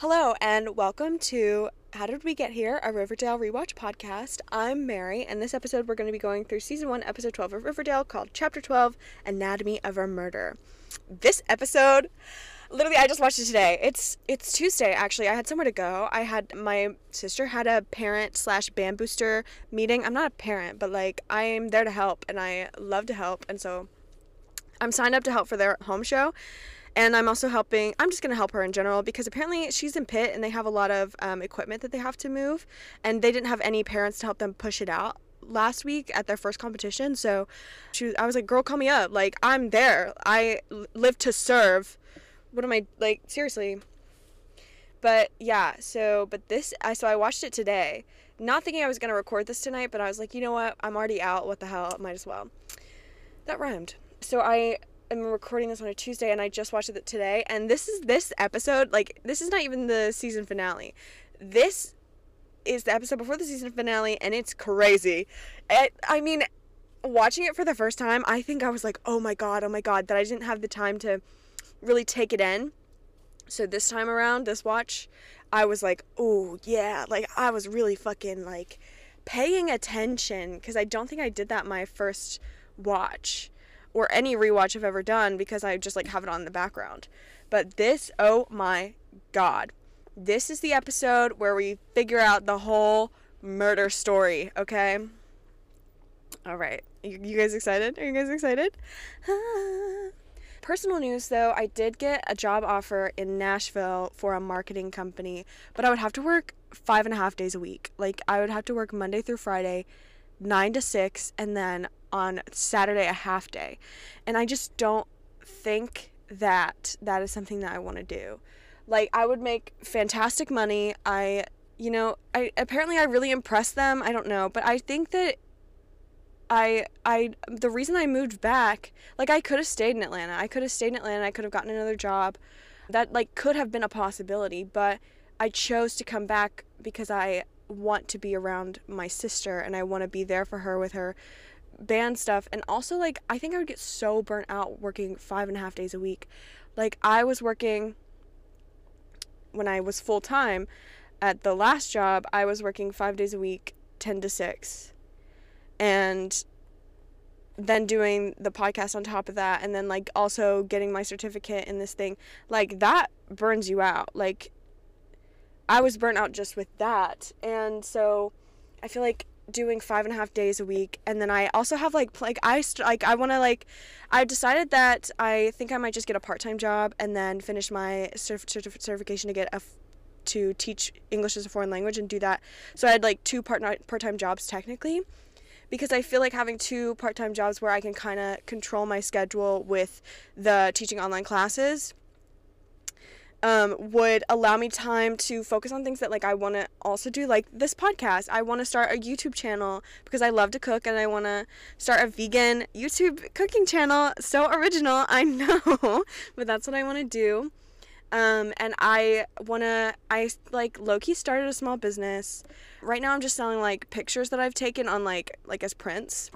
Hello, and welcome to How Did We Get Here, a Riverdale rewatch podcast. I'm Mary, and this episode we're going to be going through season 1, episode 12 of Riverdale called Chapter 12 Anatomy of a Murder. This episode, literally, I just watched it today. It's it's Tuesday, actually. I had somewhere to go. I had my sister had a parent slash band booster meeting. I'm not a parent, but like, I'm there to help, and I love to help, and so I'm signed up to help for their home show and I'm also helping. I'm just gonna help her in general because apparently she's in pit and they have a lot of um, equipment that they have to move, and they didn't have any parents to help them push it out last week at their first competition. So she, was, I was like, "Girl, call me up. Like I'm there. I live to serve. What am I like? Seriously." But yeah, so but this I so I watched it today, not thinking I was gonna record this tonight, but I was like, you know what? I'm already out. What the hell? Might as well. That rhymed. So I am recording this on a Tuesday and I just watched it today and this is this episode like this is not even the season finale. This is the episode before the season finale and it's crazy. It, I mean watching it for the first time, I think I was like, "Oh my god, oh my god," that I didn't have the time to really take it in. So this time around, this watch, I was like, "Oh, yeah." Like I was really fucking like paying attention cuz I don't think I did that my first watch or any rewatch I've ever done because I just like have it on in the background. But this, oh my god. This is the episode where we figure out the whole murder story, okay? All right. You, you guys excited? Are you guys excited? Personal news though, I did get a job offer in Nashville for a marketing company, but I would have to work five and a half days a week. Like, I would have to work Monday through Friday, nine to six, and then on Saturday a half day. And I just don't think that that is something that I want to do. Like I would make fantastic money. I you know, I apparently I really impressed them. I don't know, but I think that I I the reason I moved back, like I could have stayed in Atlanta. I could have stayed in Atlanta. I could have gotten another job. That like could have been a possibility, but I chose to come back because I want to be around my sister and I want to be there for her with her band stuff. And also like i think i would get so burnt out working five and a half days a week. Like i was working when i was full-time at the last job i was working five days a week 10 to 6 and then doing the podcast on top of that and then like also getting my certificate in this thing. Like that burns you out. Like i was burnt out just with that. And so i feel like doing five and a half days a week. And then i also have like like i st- like i want to like i've decided that i think i might just get a part-time job and then finish my certif- certif- certification to get a f- to teach english as a foreign language and do that. So i had like two part part-time jobs technically because i feel like having two part-time jobs where i can kind of control my schedule with the teaching online classes um, would allow me time to focus on things that like I want to also do like this podcast. I want to start a YouTube channel because I love to cook and I want to start a vegan YouTube cooking channel. So original, I know, but that's what I want to do. Um, and I want to I like Loki started a small business. Right now I'm just selling like pictures that I've taken on like like as prints.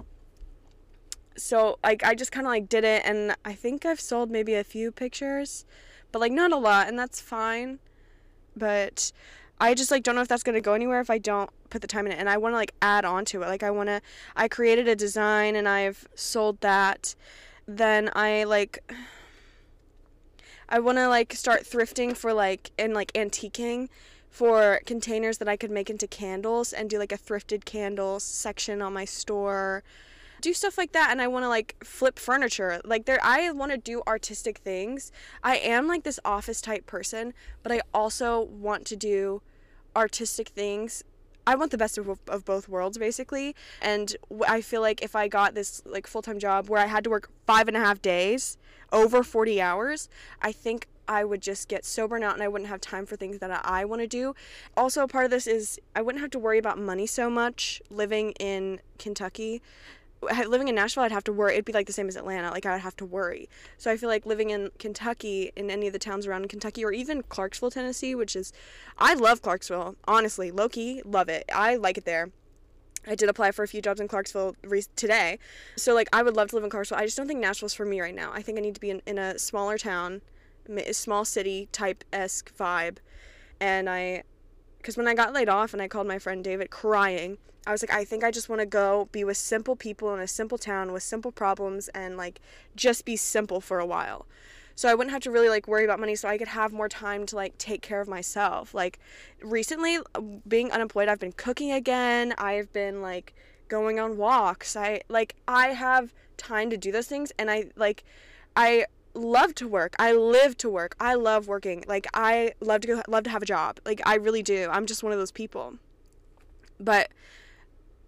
So like I just kind of like did it and I think I've sold maybe a few pictures but like not a lot, and that's fine. But I just like don't know if that's gonna go anywhere if I don't put the time in it, and I want to like add on to it. Like I want to, I created a design and I've sold that. Then I like. I want to like start thrifting for like and like antiquing for containers that I could make into candles and do like a thrifted candles section on my store do stuff like that and I want to like flip furniture. Like there I want to do artistic things. I am like this office type person, but I also want to do artistic things. I want the best of, of both worlds basically. And I feel like if I got this like full-time job where I had to work five and a half days over 40 hours, I think I would just get so burnt out and I wouldn't have time for things that I want to do. Also, a part of this is I wouldn't have to worry about money so much living in Kentucky living in Nashville, I'd have to worry. It'd be like the same as Atlanta. Like I would have to worry. So I feel like living in Kentucky, in any of the towns around Kentucky, or even Clarksville, Tennessee, which is, I love Clarksville. Honestly, Loki, love it. I like it there. I did apply for a few jobs in Clarksville re- today. So like I would love to live in Clarksville. I just don't think Nashville's for me right now. I think I need to be in, in a smaller town, a small city type esque vibe And I, because when I got laid off and I called my friend David crying, I was like, I think I just want to go be with simple people in a simple town with simple problems and like just be simple for a while. So I wouldn't have to really like worry about money so I could have more time to like take care of myself. Like recently uh, being unemployed, I've been cooking again. I've been like going on walks. I like I have time to do those things and I like I love to work. I live to work. I love working. Like I love to go love to have a job. Like I really do. I'm just one of those people. But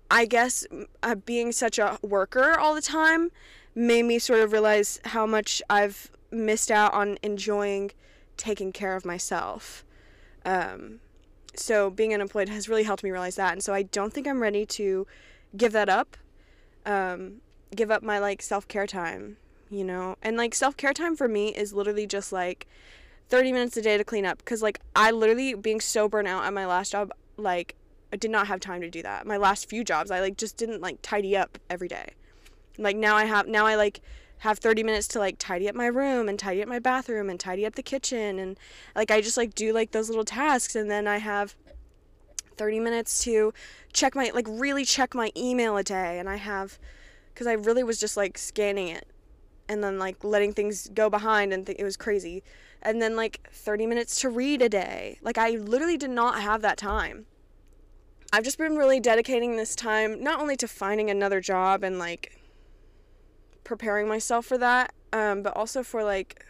I guess uh, being such a worker all the time made me sort of realize how much I've missed out on enjoying taking care of myself. Um, so being unemployed has really helped me realize that, and so I don't think I'm ready to give that up. Um, give up my like self care time, you know, and like self care time for me is literally just like 30 minutes a day to clean up because like I literally being so burnt out at my last job like I did not have time to do that. My last few jobs, I like just didn't like tidy up every day. Like now I have now I like have 30 minutes to like tidy up my room and tidy up my bathroom and tidy up the kitchen and like I just like do like those little tasks and then I have 30 minutes to check my like really check my email a day and I have cuz I really was just like scanning it and then like letting things go behind and th- it was crazy. And then like 30 minutes to read a day. Like I literally did not have that time. I've just been really dedicating this time not only to finding another job and like preparing myself for that, um, but also for like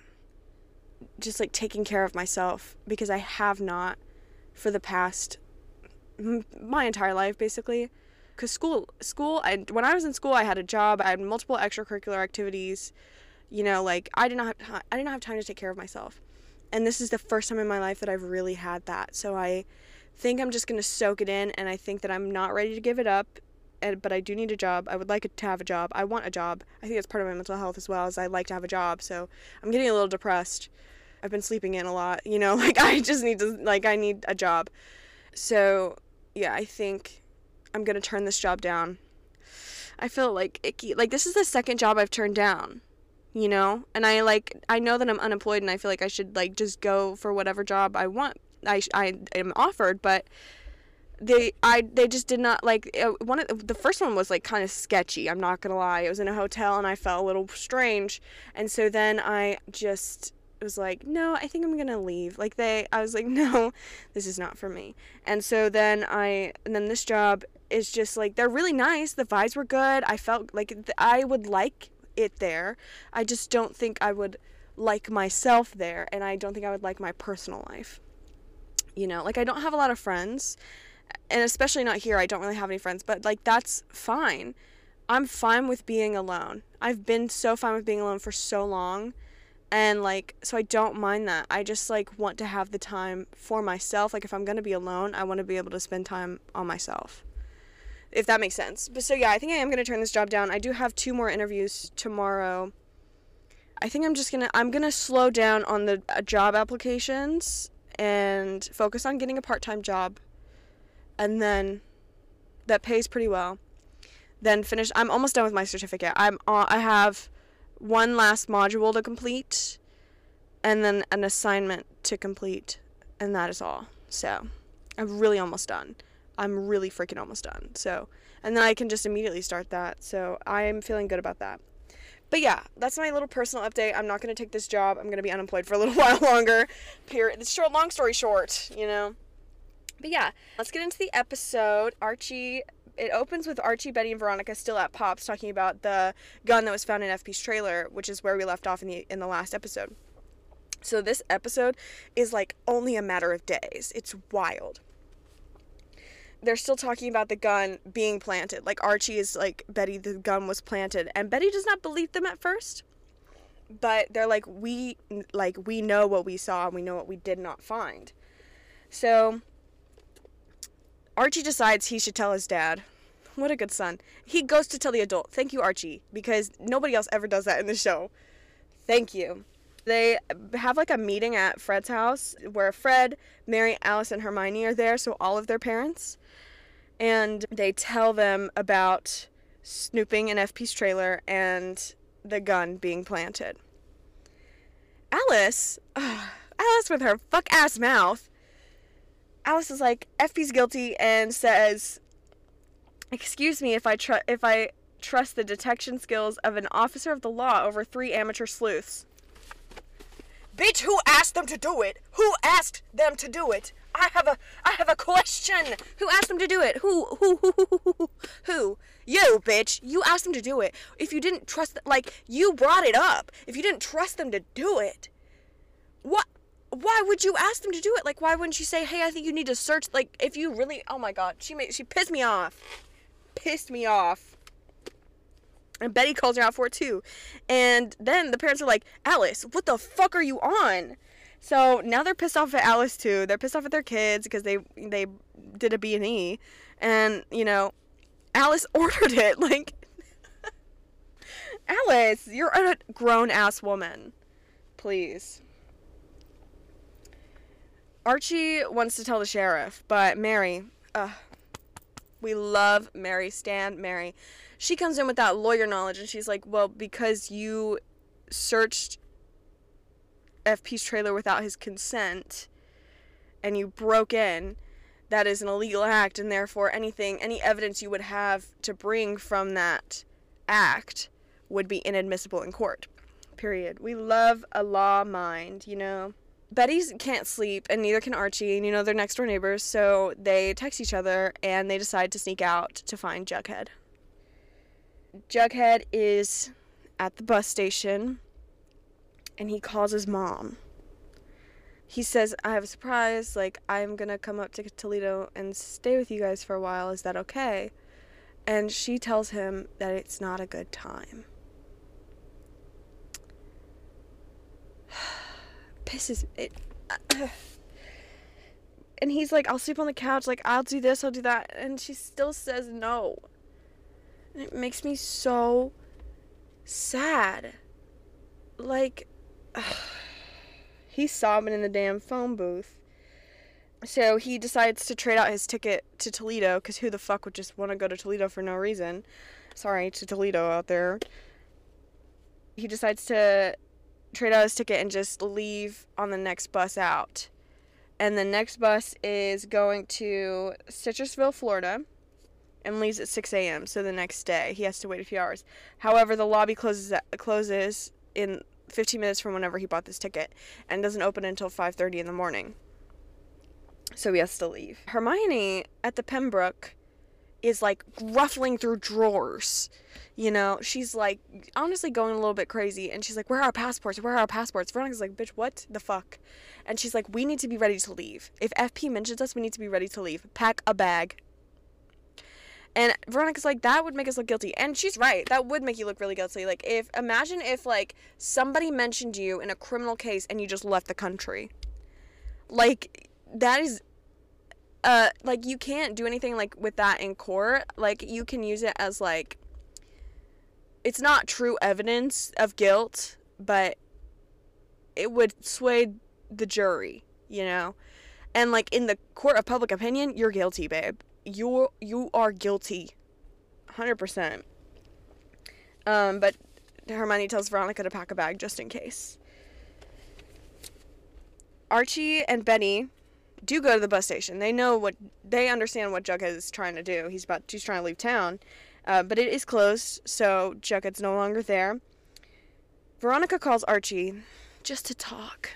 just like taking care of myself because I have not for the past my entire life basically. Cause school, school, I, when I was in school, I had a job. I had multiple extracurricular activities. You know, like I did not have time, I didn't have time to take care of myself, and this is the first time in my life that I've really had that. So I think I'm just gonna soak it in, and I think that I'm not ready to give it up. But I do need a job. I would like to have a job. I want a job. I think that's part of my mental health as well. As I like to have a job. So I'm getting a little depressed. I've been sleeping in a lot. You know, like I just need to like I need a job. So yeah, I think I'm gonna turn this job down. I feel like icky. Like this is the second job I've turned down you know and i like i know that i'm unemployed and i feel like i should like just go for whatever job i want I, I am offered, but they I they just did not like uh, one of the first one was like kind of sketchy. I'm not gonna lie. It was in a hotel and I felt a little strange, and so then I just was like, no, I think I'm gonna leave. Like they, I was like, no, this is not for me. And so then I, and then this job is just like they're really nice. The vibes were good. I felt like I would like it there. I just don't think I would like myself there, and I don't think I would like my personal life you know like i don't have a lot of friends and especially not here i don't really have any friends but like that's fine. I'm fine with being alone. I've been so fine with being alone for so long and like so i don't mind that. I just like want to have the time for myself. Like if i'm going to be alone i want to be able to spend time on myself if that makes sense. But so yeah i think i am going to turn this job down. I do have two more interviews tomorrow. I think i'm just going to i'm going to slow down on the uh, job applications and focus on getting a part time job. And then that pays pretty well. Then finish. I'm almost done with my certificate. I'm uh, I have one last module to complete, and then an assignment to complete, and that is all. So I'm really almost done. I'm really freaking almost done. So, and then I can just immediately start that. So I'm feeling good about that. But yeah, that's my little personal update. I'm not going to take this job. I'm going to be unemployed for a little while longer. Period. It's short, long story short, you know. But yeah, let's get into the episode. Archie it opens with Archie, Betty, and Veronica still at Pops talking about the gun that was found in FP's trailer, which is where we left off in the in the last episode. So this episode is like only a matter of days. It's wild they're still talking about the gun being planted. Like Archie is like, Betty, the gun was planted. And Betty does not believe them at first. But they're like, we like we know what we saw and we know what we did not find. So Archie decides he should tell his dad. What a good son. He goes to tell the adult. Thank you, Archie, because nobody else ever does that in the show. Thank you. They have like a meeting at Fred's house where Fred, Mary, Alice, and Hermione are there, so all of their parents and they tell them about snooping in FP's trailer and the gun being planted. Alice, Alice with her fuck ass mouth, Alice is like, FP's guilty and says, "Excuse me if I tr- if I trust the detection skills of an officer of the law over three amateur sleuths." Bitch, who asked them to do it? Who asked them to do it? I have a I have a question. Who asked them to do it? Who who who who who who? You, bitch. You asked them to do it. If you didn't trust like you brought it up. If you didn't trust them to do it. What why would you ask them to do it? Like why wouldn't you say, "Hey, I think you need to search like if you really Oh my god. She made she pissed me off. Pissed me off. And Betty calls her out for it too. And then the parents are like, Alice, what the fuck are you on? So now they're pissed off at Alice too. They're pissed off at their kids because they they did a B and E, and you know, Alice ordered it. Like, Alice, you're a grown ass woman. Please. Archie wants to tell the sheriff, but Mary, uh, we love Mary, stand Mary. She comes in with that lawyer knowledge and she's like, Well, because you searched FP's trailer without his consent and you broke in, that is an illegal act, and therefore anything, any evidence you would have to bring from that act would be inadmissible in court. Period. We love a law mind, you know. Betty can't sleep, and neither can Archie, and you know, they're next door neighbors, so they text each other and they decide to sneak out to find Jughead. Jughead is at the bus station and he calls his mom. He says, I have a surprise. Like, I'm going to come up to Toledo and stay with you guys for a while. Is that okay? And she tells him that it's not a good time. Pisses it. and he's like, I'll sleep on the couch. Like, I'll do this, I'll do that. And she still says no. It makes me so sad. Like, he's sobbing in the damn phone booth. So he decides to trade out his ticket to Toledo because who the fuck would just want to go to Toledo for no reason? Sorry to Toledo out there. He decides to trade out his ticket and just leave on the next bus out. And the next bus is going to Citrusville, Florida, and leaves at 6 a.m. So the next day he has to wait a few hours. However, the lobby closes closes in 15 minutes from whenever he bought this ticket and doesn't open until 5:30 in the morning. So he has to leave. Hermione at the Pembroke is like ruffling through drawers. You know, she's like honestly going a little bit crazy and she's like, "Where are our passports? Where are our passports?" Veronica's like, "Bitch, what the fuck?" And she's like, "We need to be ready to leave. If FP mentions us, we need to be ready to leave. Pack a bag." And Veronica's like, that would make us look guilty. And she's right. That would make you look really guilty. Like, if, imagine if, like, somebody mentioned you in a criminal case and you just left the country. Like, that is, uh, like, you can't do anything, like, with that in court. Like, you can use it as, like, it's not true evidence of guilt, but it would sway the jury, you know? And, like, in the court of public opinion, you're guilty, babe you you are guilty. 100% um but hermione tells veronica to pack a bag just in case. Archie and betty do go to the bus station. They know what they understand what jughead is trying to do. He's about he's trying to leave town. Uh, but it is closed so jughead's no longer there. Veronica calls archie just to talk.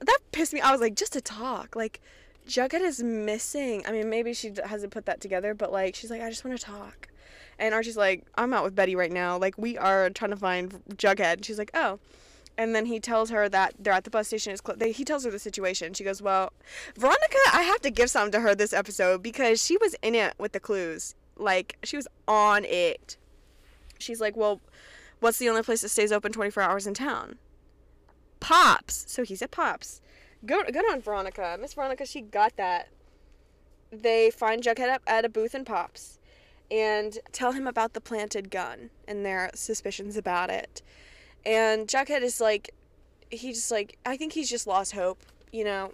That pissed me i was like just to talk. Like Jughead is missing. I mean, maybe she hasn't put that together, but like, she's like, I just want to talk. And Archie's like, I'm out with Betty right now. Like, we are trying to find Jughead. And she's like, oh. And then he tells her that they're at the bus station. It's they, he tells her the situation. She goes, well, Veronica, I have to give something to her this episode because she was in it with the clues. Like, she was on it. She's like, well, what's the only place that stays open 24 hours in town? Pops. So he's at Pops. Good, good on Veronica. Miss Veronica, she got that. They find Jughead up at a booth in Pops and tell him about the planted gun and their suspicions about it. And Jughead is like, he's just like, I think he's just lost hope. You know,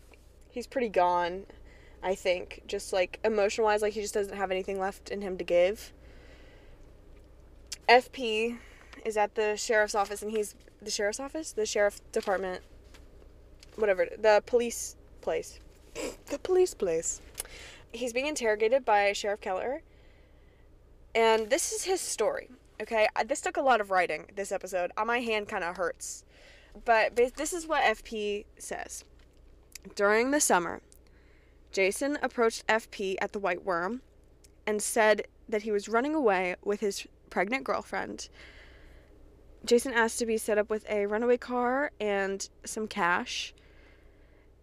he's pretty gone, I think. Just like emotion wise, like he just doesn't have anything left in him to give. FP is at the sheriff's office and he's the sheriff's office? The sheriff department whatever the police place. the police place. He's being interrogated by Sheriff Keller. And this is his story. Okay, this took a lot of writing, this episode. Uh, My hand kind of hurts. But this is what FP says. During the summer, Jason approached FP at the Whyte Wyrm and said that he was running away with his pregnant girlfriend. Jason asked to be set up with a runaway car and some cash.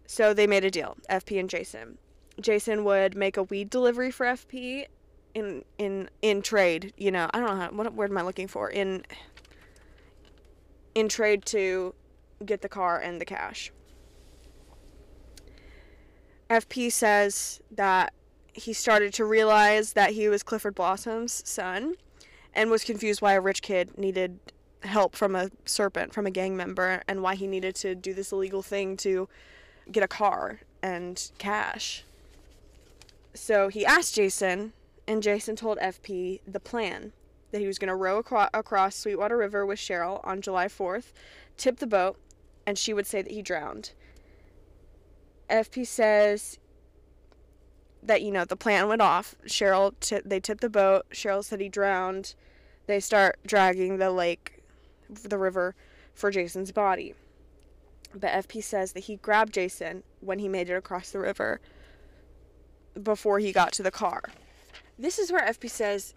So they made a deal, FP and Jason. Jason would make a weed delivery for FP in in in trade, you know. I don't know how what word am I looking for? In in trade to get the car and the cash. FP says that he started to realize that he was Clifford Blossom's son and was confused why a rich kid needed help from a serpent, from a gang member, and why he needed to do this illegal thing to get a car and cash. So he asked Jason, and Jason told FP the plan that he was going to row acro- across Sweetwater River with Cheryl on July 4th, tip the boat, and she would say that he drowned. FP says that you know the plan went off. Cheryl t- they tipped the boat. Cheryl said he drowned. They start dragging the lake, the river, for Jason's body. But FP says that he grabbed Jason when he made it across the river before he got to the car. This is where FP says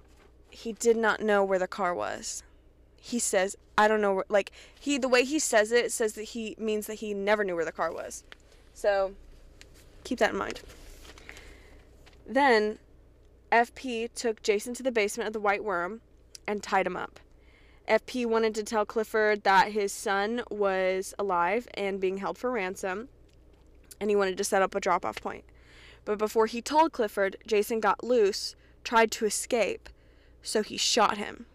he did not know where the car was. He says, I don't know where, like, he, the way he says it says that he means that he never knew where the car was. So, keep that in mind. Then, FP took Jason to the basement of the Whyte Wyrm and tied him up. FP wanted to tell Clifford that his son was alive and being held for ransom, and he wanted to set up a drop off point. But before he told Clifford, Jason got loose, tried to escape, so he shot him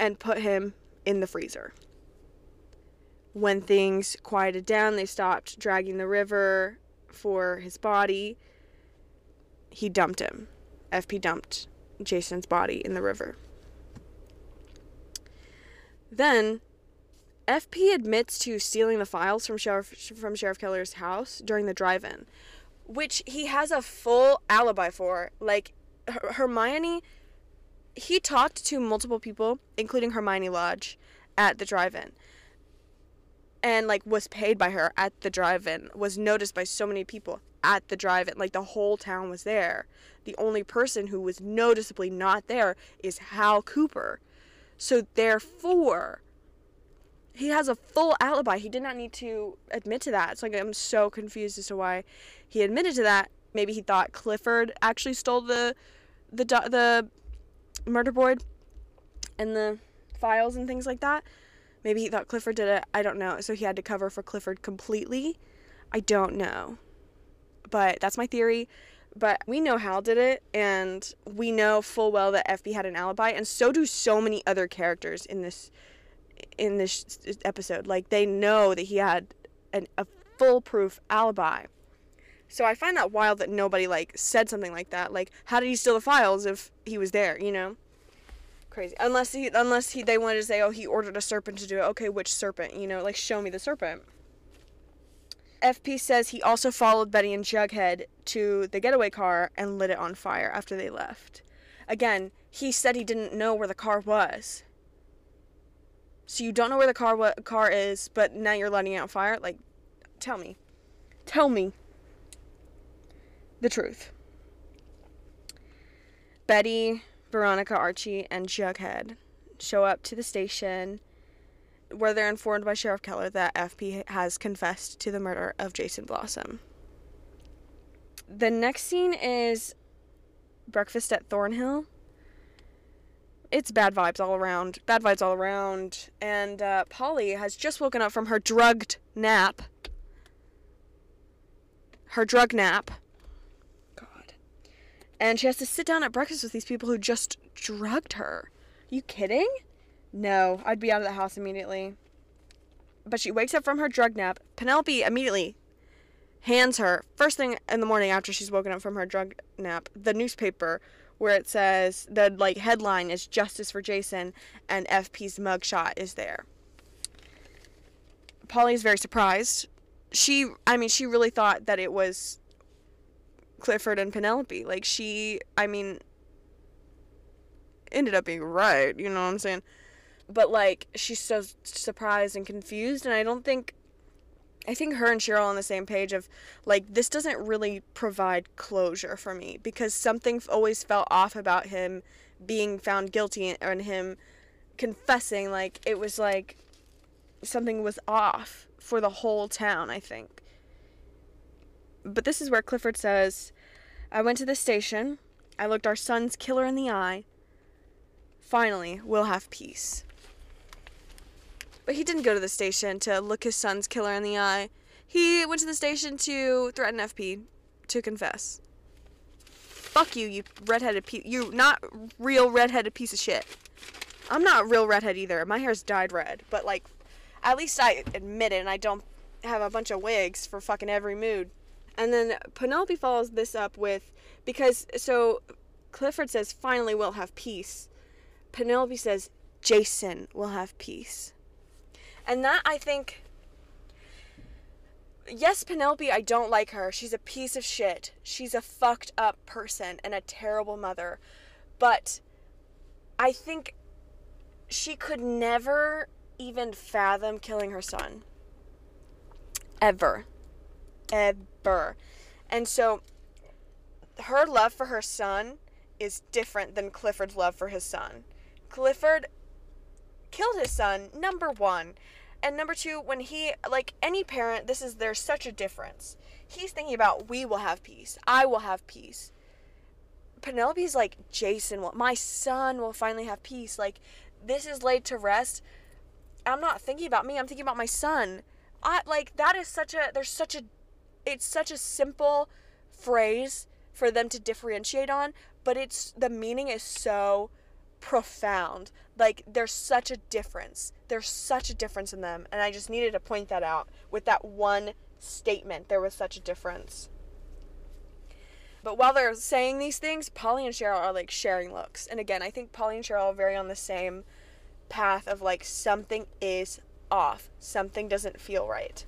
and put him in the freezer. When things quieted down, they stopped dragging the river for his body. He dumped him. FP dumped Jason's body in the river. Then, FP admits to stealing the files from Sheriff from Sheriff Keller's house during the drive-in, which he has a full alibi for. Like Her- Hermione, he talked to multiple people, including Hermione Lodge, at the drive-in, and like was paid by her at the drive-in. Was noticed by so many people at the drive-in. Like the whole town was there. The only person who was noticeably not there is Hal Cooper. So therefore, he has a full alibi. He did not need to admit to that. It's like I'm so confused as to why he admitted to that. Maybe he thought Clifford actually stole the the the murder board and the files and things like that. Maybe he thought Clifford did it. I don't know. So he had to cover for Clifford completely. I don't know. But that's my theory. But we know Hal did it, and we know full well that FP had an alibi, and so do so many other characters in this in this episode. Like they know that he had an, a foolproof alibi. So I find that wild that nobody like said something like that. Like, how did he steal the files if he was there? You know, crazy. Unless he, unless he, they wanted to say, oh, he ordered a serpent to do it. Okay, which serpent? You know, like show me the serpent. FP says he also followed Betty and Jughead to the getaway car and lit it on fire after they left. Again, he said he didn't know where the car was. So you don't know where the car wa- car is, but now you're letting it on fire? Like, tell me. Tell me the truth. Betty, Veronica, Archie, and Jughead show up to the station where they're informed by Sheriff Keller that FP has confessed to the murder of Jason Blossom. The next scene is breakfast at Thornhill. It's bad vibes all around. Bad vibes all around. And uh, Polly has just woken up from her drugged nap. Her drug nap. God. And she has to sit down at breakfast with these people who just drugged her. you kidding? No, I'd be out of the house immediately. But she wakes up from her drug nap. Penelope immediately hands her, first thing in the morning after she's woken up from her drug nap, the newspaper where it says the like headline is Justice for Jason and FP's mugshot is there. Polly is very surprised. She I mean she really thought that it was Clifford and Penelope. Like she, I mean, ended up being right. You know what I'm saying? But like she's so surprised and confused, and I don't think. I think her and Cheryl on the same page of like this doesn't really provide closure for me because something always felt off about him being found guilty and him confessing like it was like something was off for the whole town, I think. But this is where Clifford says, I went to the station. I looked our son's killer in the eye. Finally, we'll have peace. But he didn't go to the station to look his son's killer in the eye. He went to the station to threaten FP to confess. Fuck you, you redheaded piece. You not real redheaded piece of shit. I'm not real redhead either. My hair's dyed red, but like, at least I admit it, and I don't have a bunch of wigs for fucking every mood. And then Penelope follows this up with because so Clifford says finally we'll have peace. Penelope says Jason will have peace. And that I think yes, Penelope, I don't like her. She's a piece of shit. She's a fucked up person and a terrible mother. But I think she could never even fathom killing her son. Ever. Ever. And so her love for her son is different than Clifford's love for his son. Clifford killed his son, number one. And number two, when he, like any parent, this is, there's such a difference. He's thinking about, we will have peace. I will have peace. Penelope's like, Jason will, my son will finally have peace. Like, this is laid to rest. I'm not thinking about me, I'm thinking about my son. I like that is such a there's such a it's such a simple phrase for them to differentiate on, but it's the meaning is so profound. Like there's such a difference. There's such a difference in them, and I just needed to point that out with that one statement. There was such a difference. But while they're saying these things, Polly and Cheryl are like sharing looks. And again, I think Polly and Cheryl are very on the same path of like something is off. Something doesn't feel right.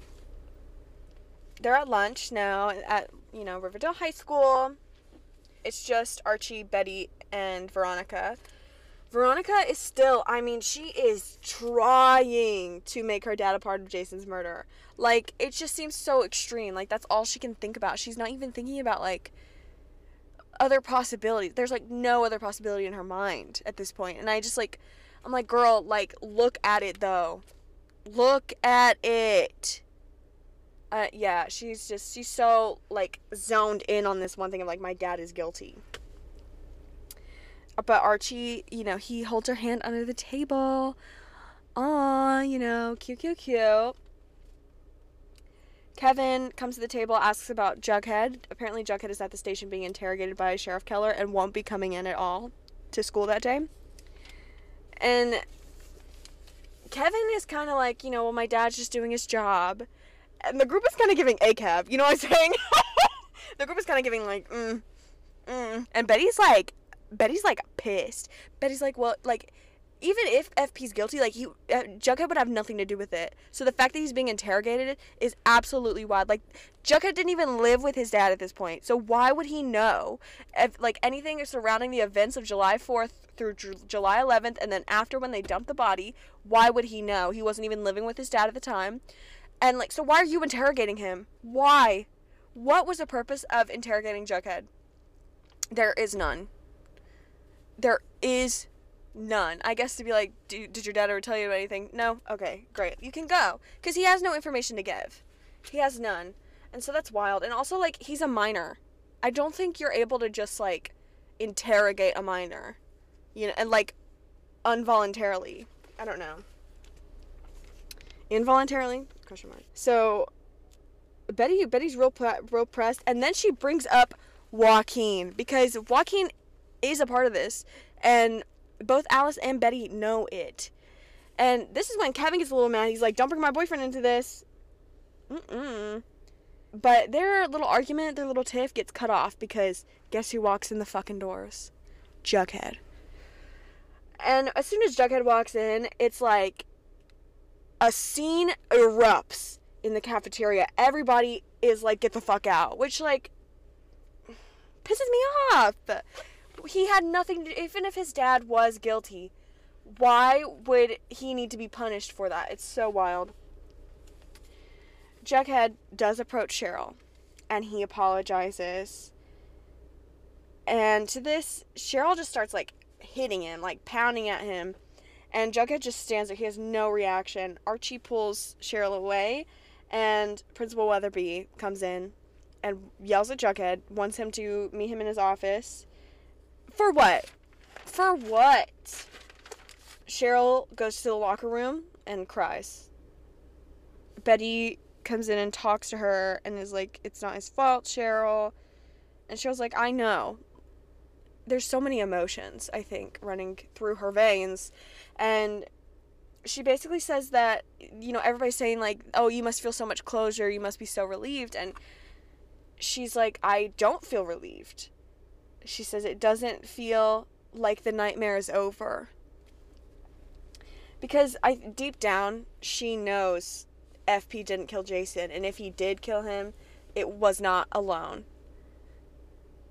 They're at lunch now at, you know, Riverdale High School. It's just Archie, Betty, and Veronica. Veronica is still, I mean, she is trying to make her dad a part of Jason's murder. Like, it just seems so extreme. Like, that's all she can think about. She's not even thinking about, like, other possibilities. There's, like, no other possibility in her mind at this point. And I just, like, I'm like, girl, like, look at it though. Look at it. Uh, yeah, she's just, she's so, like, zoned in on this one thing of, like, my dad is guilty. But Archie, you know, he holds her hand under the table. Aw, you know, cute, cute, cute. Kevin comes to the table, asks about Jughead. Apparently, Jughead is at the station being interrogated by Sheriff Keller and won't be coming in at all to school that day. And Kevin is kind of like, you know, well, my dad's just doing his job. And the group is kind of giving a cab. You know what I'm saying? the group is kind of giving, like, mm, mm. And Betty's like, Betty's like pissed. Betty's like, well, like, even if FP's guilty, like he uh, Jughead would have nothing to do with it. So the fact that he's being interrogated is absolutely wild. Like Jughead didn't even live with his dad at this point, so why would he know if like anything surrounding the events of July fourth through J- July 11th, and then after when they dumped the body? Why would he know? He wasn't even living with his dad at the time, and like, so why are you interrogating him? Why? What was the purpose of interrogating Jughead? There is none. There is None. I guess to be like, did your dad ever tell you anything? No? Okay, great. You can go. Because he has no information to give. He has none. And so that's wild. And also, like, he's a minor. I don't think you're able to just, like, interrogate a minor. You know, and, like, involuntarily. I don't know. Involuntarily? Question mark. So, Betty, Betty's real, real pressed. And then she brings up Joaquin. Because Joaquin is a part of this. And both Alice and Betty know it. And this is when Kevin gets a little mad. He's like, "Don't bring my boyfriend into this." Mm-mm. But their little argument, their little tiff gets cut off because guess who walks in the fucking doors? Jughead. And as soon as Jughead walks in, it's like a scene erupts in the cafeteria. Everybody is like, "Get the fuck out!" Which like pisses me off. He had nothing to, even if his dad was guilty, why would he need to be punished for that? It's so wild. Jughead does approach Cheryl and he apologizes. And to this, Cheryl just starts like hitting him, like pounding at him. And Jughead just stands there. He has no reaction. Archie pulls Cheryl away, and Principal Weatherbee comes in and yells at Jughead, wants him to meet him in his office. For what? For what? Cheryl goes to the locker room and cries. Betty comes in and talks to her and is like, It's not his fault, Cheryl. And Cheryl's like, I know. There's so many emotions, I think, running through her veins. And she basically says that, you know, everybody's saying, like, oh, you must feel so much closure. You must be so relieved. And she's like, I don't feel relieved. She says it doesn't feel like the nightmare is over. Because I deep down she knows FP didn't kill Jason and if he did kill him, it was not alone.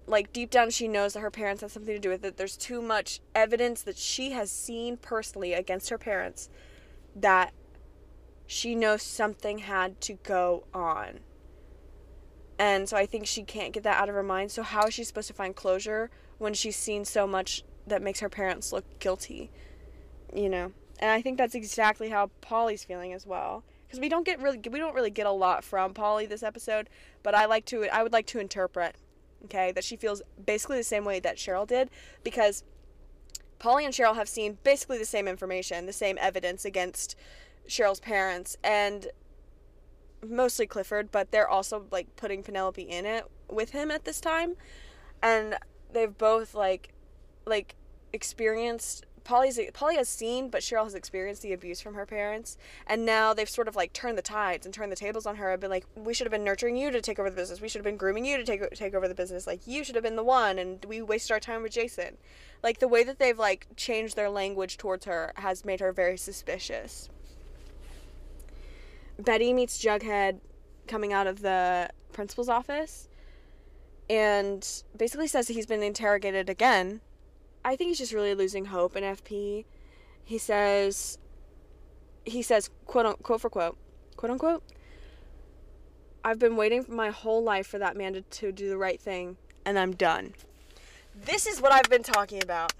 Like deep down she knows that her parents had something to do with it. There's too much evidence that she has seen personally against her parents that she knows something had to go on. And so I think she can't get that out of her mind. So how is she supposed to find closure when she's seen so much that makes her parents look guilty? You know. And I think that's exactly how Polly's feeling as well. Because we don't get really we don't really get a lot from Polly this episode, but I like to I would like to interpret, okay, that she feels basically the same way that Cheryl did because Polly and Cheryl have seen basically the same information, the same evidence against Cheryl's parents, and mostly Clifford, but they're also like putting Penelope in it with him at this time. And they've both like like experienced Polly's Polly has seen, but Cheryl has experienced the abuse from her parents, and now they've sort of like turned the tides and turned the tables on her. I've been like, we should have been nurturing you to take over the business. We should have been grooming you to take take over the business. Like you should have been the one, and we wasted our time with Jason. Like the way that they've like changed their language towards her has made her very suspicious. Betty meets Jughead coming out of the principal's office and basically says he's been interrogated again. I think he's just really losing hope in FP. He says he says quote unquote for quote quote unquote I've been waiting for my whole life for that man to, to do the right thing and I'm done. This is what I've been talking about.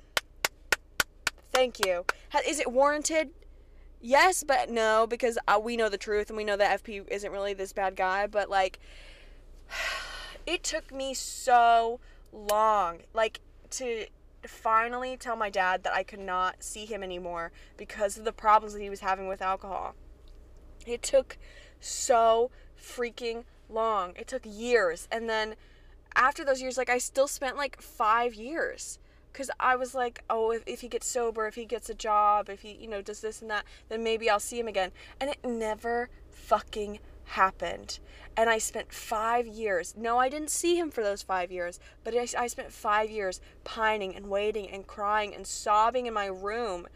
Thank you. Is it warranted? Yes, but no, because uh, we know the truth and we know that FP isn't really this bad guy, but like, it took me so long, like, to finally tell my dad that I could not see him anymore because of the problems that he was having with alcohol. It took so freaking long. It took years. And then after those years, like, I still spent like five years because I was like, oh, if, if he gets sober, if he gets a job, if he, you know, does this and that, then maybe I'll see him again. And it never fucking happened. And I spent five years. No, I didn't see him for those five years, but I, I spent five years pining and waiting and crying and sobbing in my room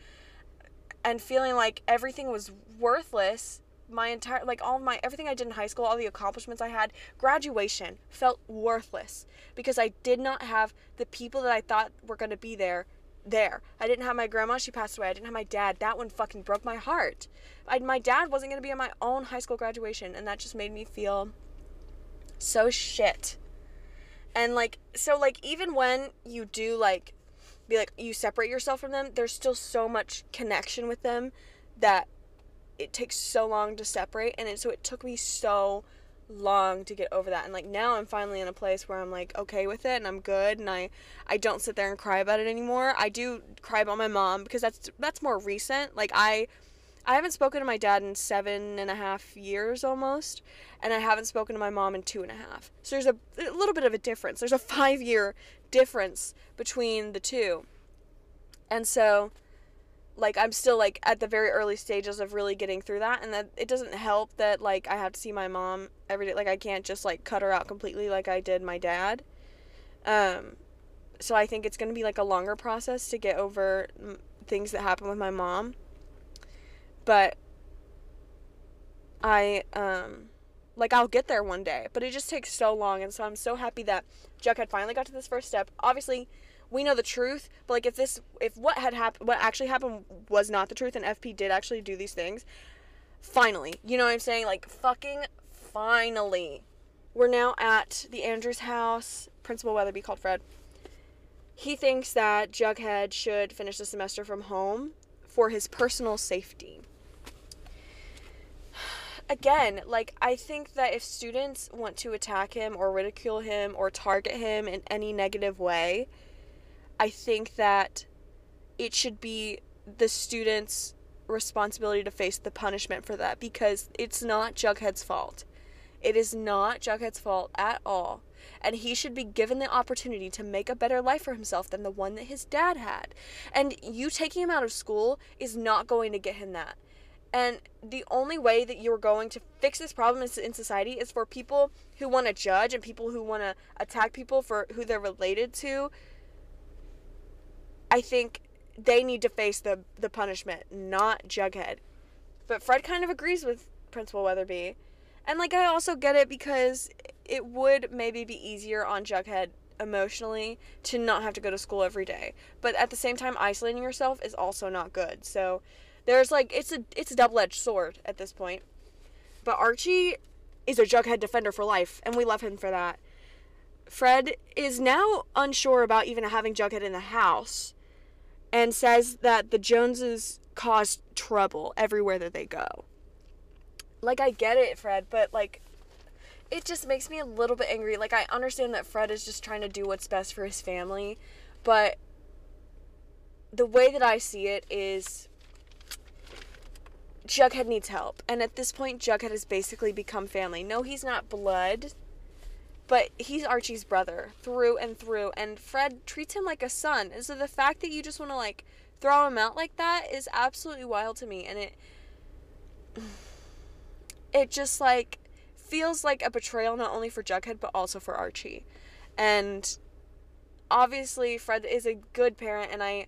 and feeling like everything was worthless my entire like all my everything I did in high school, all the accomplishments I had, graduation felt worthless because I did not have the people that I thought were going to be there there. I didn't have my grandma, she passed away. I didn't have my dad. That one fucking broke my heart. I, my dad wasn't going to be at my own high school graduation and that just made me feel so shit. And like so like even when you do like be like you separate yourself from them, there's still so much connection with them that it takes so long to separate and it, so it took me so long to get over that and like now I'm finally in a place where I'm like okay with it and I'm good and I I don't sit there and cry about it anymore. I do cry about my mom because that's that's more recent. Like I I haven't spoken to my dad in seven and a half years almost, and I haven't spoken to my mom in two and a half. So there's a, a little bit of a difference. There's a five year difference between the two. And so like I'm still like at the very early stages of really getting through that and that it doesn't help that like I have to see my mom every day like I can't just like cut her out completely like I did my dad. Um so I think it's going to be like a longer process to get over things that happen with my mom. But I um like I'll get there one day, but it just takes so long and so I'm so happy that Jughead finally got to this first step. Obviously, we know the truth, but like if this if what had happened what actually happened was not the truth and FP did actually do these things, finally, you know what I'm saying? Like fucking finally. We're now at the Andrews house. Principal Weatherbee called Fred. He thinks that Jughead should finish the semester from home for his personal safety. Again, like, I think that if students want to attack him or ridicule him or target him in any negative way, I think that it should be the student's responsibility to face the punishment for that because it's not Jughead's fault. It is not Jughead's fault at all. And he should be given the opportunity to make a better life for himself than the one that his dad had. And you taking him out of school is not going to get him that. And the only way that you're going to fix this problem in society is for people who want to judge and people who want to attack people for who they're related to. I think they need to face the the punishment, not Jughead. But Fred kind of agrees with Principal Weatherbee. And like I also get it because it would maybe be easier on Jughead emotionally to not have to go to school every day. But at the same time isolating yourself is also not good. So there's like it's a it's a double-edged sword at this point. But Archie is a Jughead defender for life and we love him for that. Fred is now unsure about even having Jughead in the house and says that the Joneses cause trouble everywhere that they go. Like I get it, Fred, but like it just makes me a little bit angry. Like I understand that Fred is just trying to do what's best for his family, but the way that I see it is Jughead needs help. And at this point, Jughead has basically become family. No, he's not blood, but he's Archie's brother through and through. And Fred treats him like a son. And so the fact that you just want to, like, throw him out like that is absolutely wild to me. And it. It just, like, feels like a betrayal not only for Jughead, but also for Archie. And obviously, Fred is a good parent, and I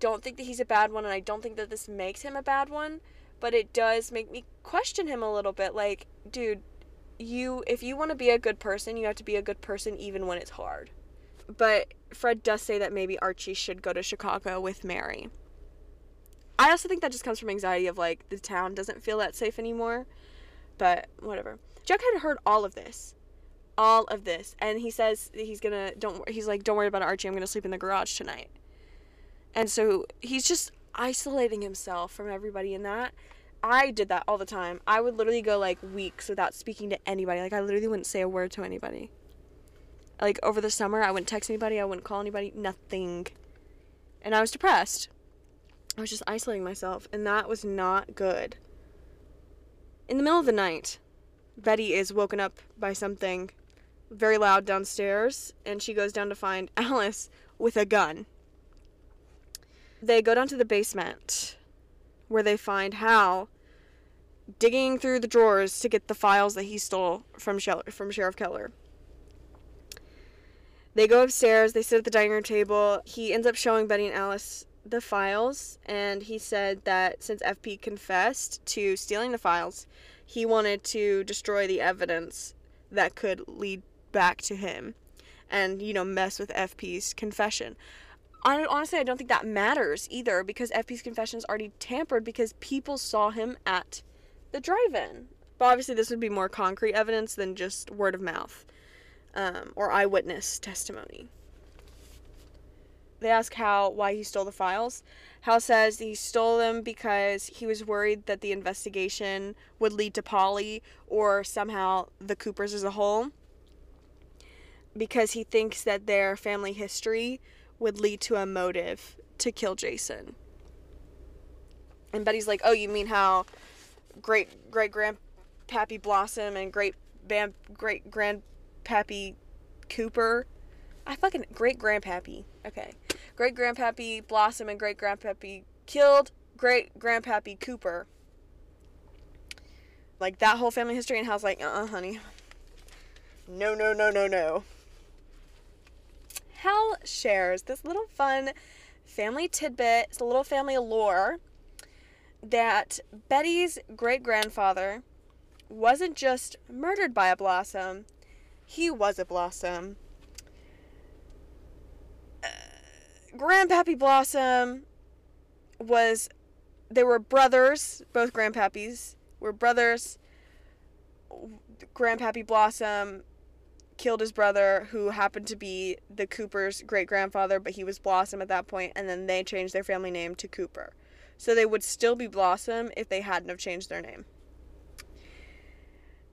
don't think that he's a bad one, and I don't think that this makes him a bad one but it does make me question him a little bit like dude you if you want to be a good person you have to be a good person even when it's hard. But fred does say that maybe archie should go to chicago with mary. I also think that just comes from anxiety of like the town doesn't feel that safe anymore. But whatever. Jack had heard all of this. All of this. And he says he's gonna don't he's like don't worry about archie. I'm gonna sleep in the garage tonight. And so he's just isolating himself from everybody in that I did that all the time. I would literally go like weeks without speaking to anybody. Like I literally wouldn't say a word to anybody. Like over the summer, I wouldn't text anybody, I wouldn't call anybody, nothing. And I was depressed. I was just isolating myself, and that was not good. In the middle of the night, Betty is woken up by something very loud downstairs, and she goes down to find Alice with a gun. They go down to the basement where they find Hal digging through the drawers to get the files that he stole from from Sheriff Keller. They go upstairs, they sit at the dining room table. He ends up showing Betty and Alice the files, and he said that since FP confessed to stealing the files, he wanted to destroy the evidence that could lead back to him and, you know, mess with FP's confession. I honestly I don't think that matters either because FP's confession is already tampered because people saw him at the drive-in. But obviously, this would be more concrete evidence than just word of mouth um, or eyewitness testimony. They ask Hal why he stole the files. Hal says he stole them because he was worried that the investigation would lead to Polly or somehow the Coopers as a whole. Because he thinks that their family history would lead to a motive to kill Jason. And Betty's like, "Oh, you mean how great great grandpappy Blossom and great bam great grandpappy Cooper. I fucking great grandpappy. Okay. Great grandpappy Blossom and great grandpappy killed great grandpappy Cooper. Like that whole family history and how's like, uh uh honey. No, no, no, no, no. Hal shares this little fun family tidbit, it's a little family lore that Betty's great grandfather wasn't just murdered by a blossom, he was a blossom. Uh, grandpappy Blossom was they were brothers, both grandpappies were brothers. Grandpappy Blossom killed his brother who happened to be the Cooper's great grandfather, but he was Blossom at that point, and then they changed their family name to Cooper. So they would still be Blossom if they hadn't have changed their name.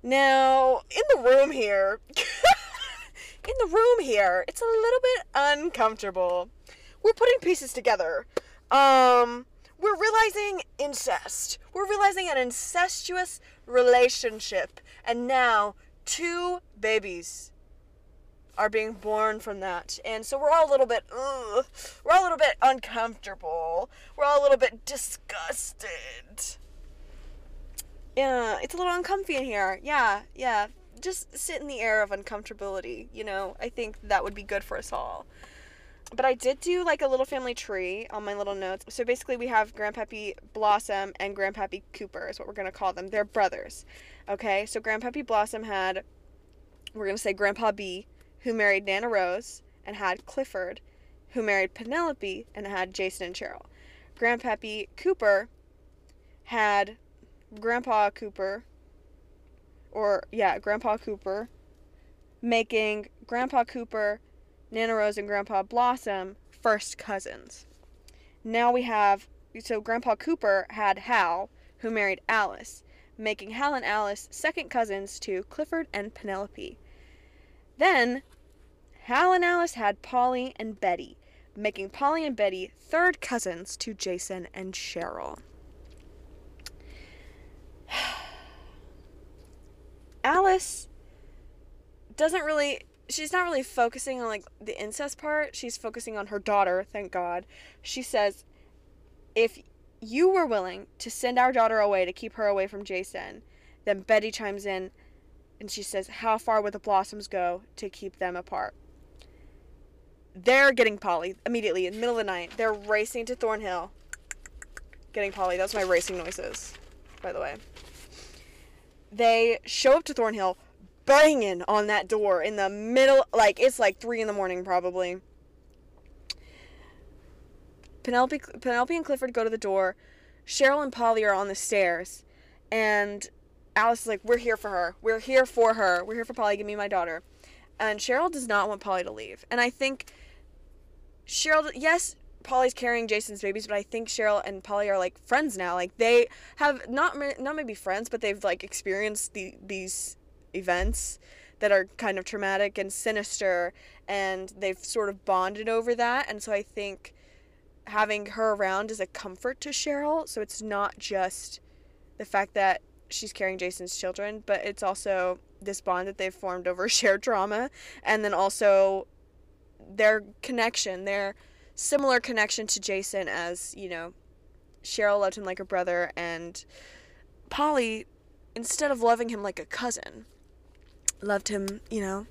Now, in the room here, in the room here, it's a little bit uncomfortable. We're putting pieces together. Um, we're realizing incest. We're realizing an incestuous relationship. And now, two babies are being born from that. And so we're all a little bit, ugh, we're all a little bit uncomfortable. We're all a little bit disgusted. Yeah, it's a little uncomfy in here. Yeah, yeah. Just sit in the air of uncomfortability, you know? I think that would be good for us all. But I did do like a little family tree on my little notes. So basically, we have Grandpappy Blossom and Grandpappy Cooper, is what we're going to call them. They're brothers. Okay, so Grandpappy Blossom had, we're going to say Grandpa B, who married Nana Rose and had Clifford, who married Penelope and had Jason and Cheryl. Grandpappy Cooper had Grandpa Cooper, or yeah, Grandpa Cooper, making Grandpa Cooper, Nana Rose, and Grandpa Blossom first cousins. Now we have, so Grandpa Cooper had Hal, who married Alice, making Hal and Alice second cousins to Clifford and Penelope. Then, Hal and Alice had Polly and Betty, making Polly and Betty third cousins to Jason and Cheryl. Alice doesn't really she's not really focusing on like the incest part. She's focusing on her daughter, thank God. She says if you were willing to send our daughter away to keep her away from Jason, then Betty chimes in and she says, How far would the Blossoms go to keep them apart? They're getting Polly immediately in the middle of the night. They're racing to Thornhill. Getting Polly. That's my racing noises, by the way. They show up to Thornhill, banging on that door in the middle. Like, it's like 3 in the morning, probably. Penelope, Penelope and Clifford go to the door. Cheryl and Polly are on the stairs. And Alice is like, We're here for her. We're here for her. We're here for Polly. Give me my daughter. And Cheryl does not want Polly to leave. And I think Cheryl, yes, Polly's carrying Jason's babies, but I think Cheryl and Polly are like friends now. Like they have not not maybe friends, but they've like experienced the these events that are kind of traumatic and sinister, and they've sort of bonded over that. And so I think having her around is a comfort to Cheryl. So it's not just the fact that she's carrying Jason's children, but it's also this bond that they've formed over shared trauma, and then also their connection, their similar connection to Jason as, you know, Cheryl loved him like a brother and Polly, instead of loving him like a cousin, loved him, you know,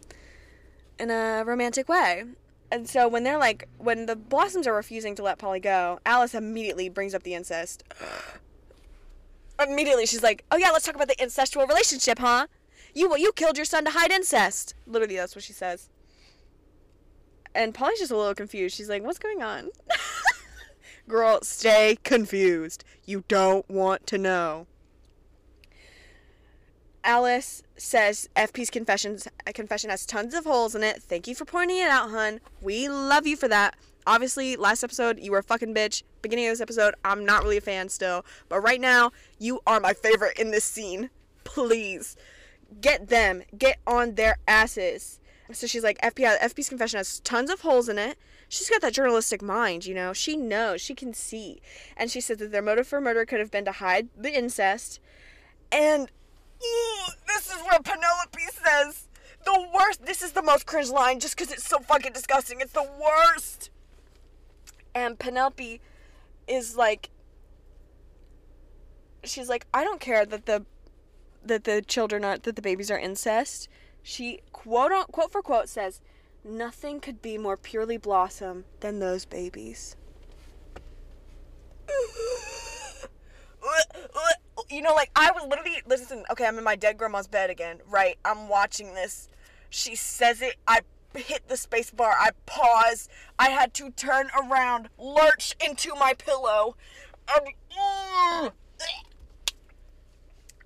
in a romantic way. And so when they're like, when the Blossoms are refusing to let Polly go, Alice immediately brings up the incest. Immediately she's like, "Oh yeah, let's talk about the incestual relationship, huh? You you killed your son to hide incest." Literally, that's what she says. And Polly's just a little confused. She's like, "What's going on?" Girl, stay confused. You don't want to know. Alice says FP's confessions confession has tons of holes in it. Thank you for pointing it out, hun. We love you for that. Obviously, last episode you were a fucking bitch. Beginning of this episode, I'm not really a fan still, but right now you are my favorite in this scene. Please get them, get on their asses. So she's like, FP, FP's confession has tons of holes in it. She's got that journalistic mind, you know. She knows, she can see. And she said that their motive for murder could have been to hide the incest. And ooh, this is where Penelope says the worst. This is the most cringe line just because it's so fucking disgusting. It's the worst. And Penelope is like, she's like, I don't care that the that the children are that the babies are incest. She quote on, quote for quote says, "Nothing could be more purely blossom than those babies." you know, like I was literally listen. Okay, I'm in my dead grandma's bed again. Right, I'm watching this. She says it. I hit the space bar. I paused. I had to turn around, lurch into my pillow. And, mm,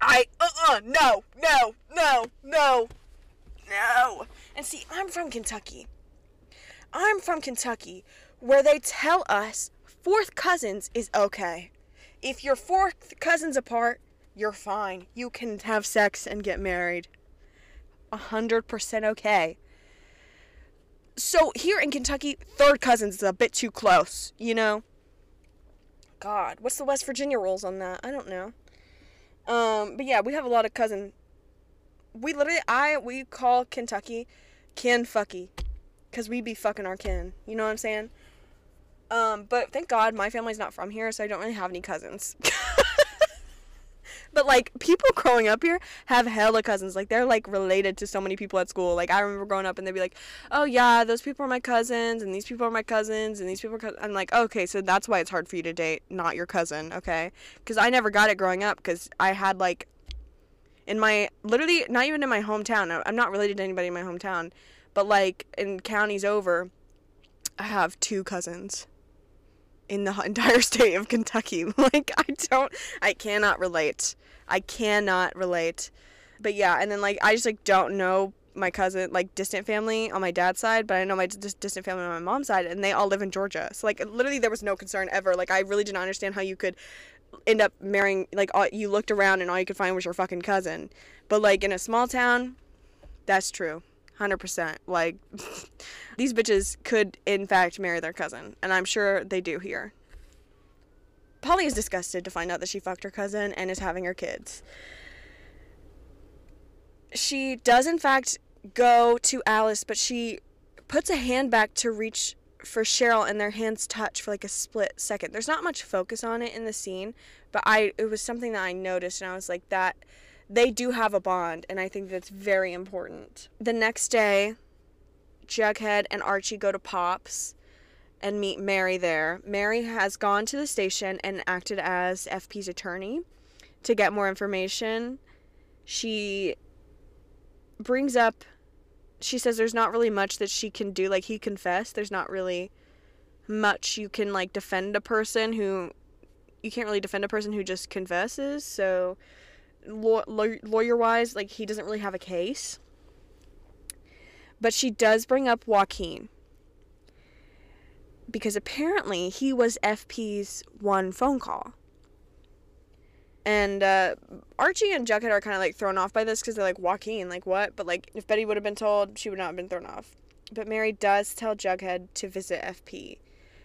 I, uh uh, no, no, no, no, no. And see, I'm from Kentucky. I'm from Kentucky, where they tell us fourth cousins is okay. If you're fourth cousins apart, you're fine. You can have sex and get married. A hundred percent okay. So here in Kentucky, third cousins is a bit too close, you know? God, what's the West Virginia rules on that? I don't know. Um, but yeah, we have a lot of cousin. We literally, I we call Kentucky kin fucky, cause we be fucking our kin. You know what I'm saying? Um, but thank God my family's not from here, so I don't really have any cousins. but like people growing up here have hella cousins. Like they're like related to so many people at school. Like I remember growing up and they'd be like, "Oh yeah, those people are my cousins, and these people are my cousins, and these people." Are co-. I'm like, okay, so that's why it's hard for you to date not your cousin, okay? Because I never got it growing up because I had like in my literally not even in my hometown. I'm not related to anybody in my hometown, but like in counties over, I have two cousins in the entire state of Kentucky. Like I don't I cannot relate. I cannot relate. But yeah, and then like I just like don't know my cousin like distant family on my dad's side, but I know my dis- distant family on my mom's side and they all live in Georgia. So like literally there was no concern ever. Like I really did not understand how you could end up marrying like all, you looked around and all you could find was your fucking cousin. But like in a small town, that's true. 100%. Like these bitches could in fact marry their cousin, and I'm sure they do here. Polly is disgusted to find out that she fucked her cousin and is having her kids. She does, in fact, go to Alice, but she puts a hand back to reach for Cheryl, and their hands touch for like a split second. There's not much focus on it in the scene, but I it was something that I noticed, and I was like, that they do have a bond, and I think that's very important. The next day, Jughead and Archie go to Pops and meet Mary there. Mary has gone to the station and acted as FP's attorney to get more information. She brings up she says there's not really much that she can do like he confessed there's not really much you can like defend a person who you can't really defend a person who just confesses so law- lawyer wise like he doesn't really have a case but she does bring up Joaquin because apparently he was FP's one phone call. And uh, Archie and Jughead are kind of like thrown off by this because they're like, Joaquin, like what? But like, if Betty would have been told, she would not have been thrown off. But Mary does tell Jughead to visit FP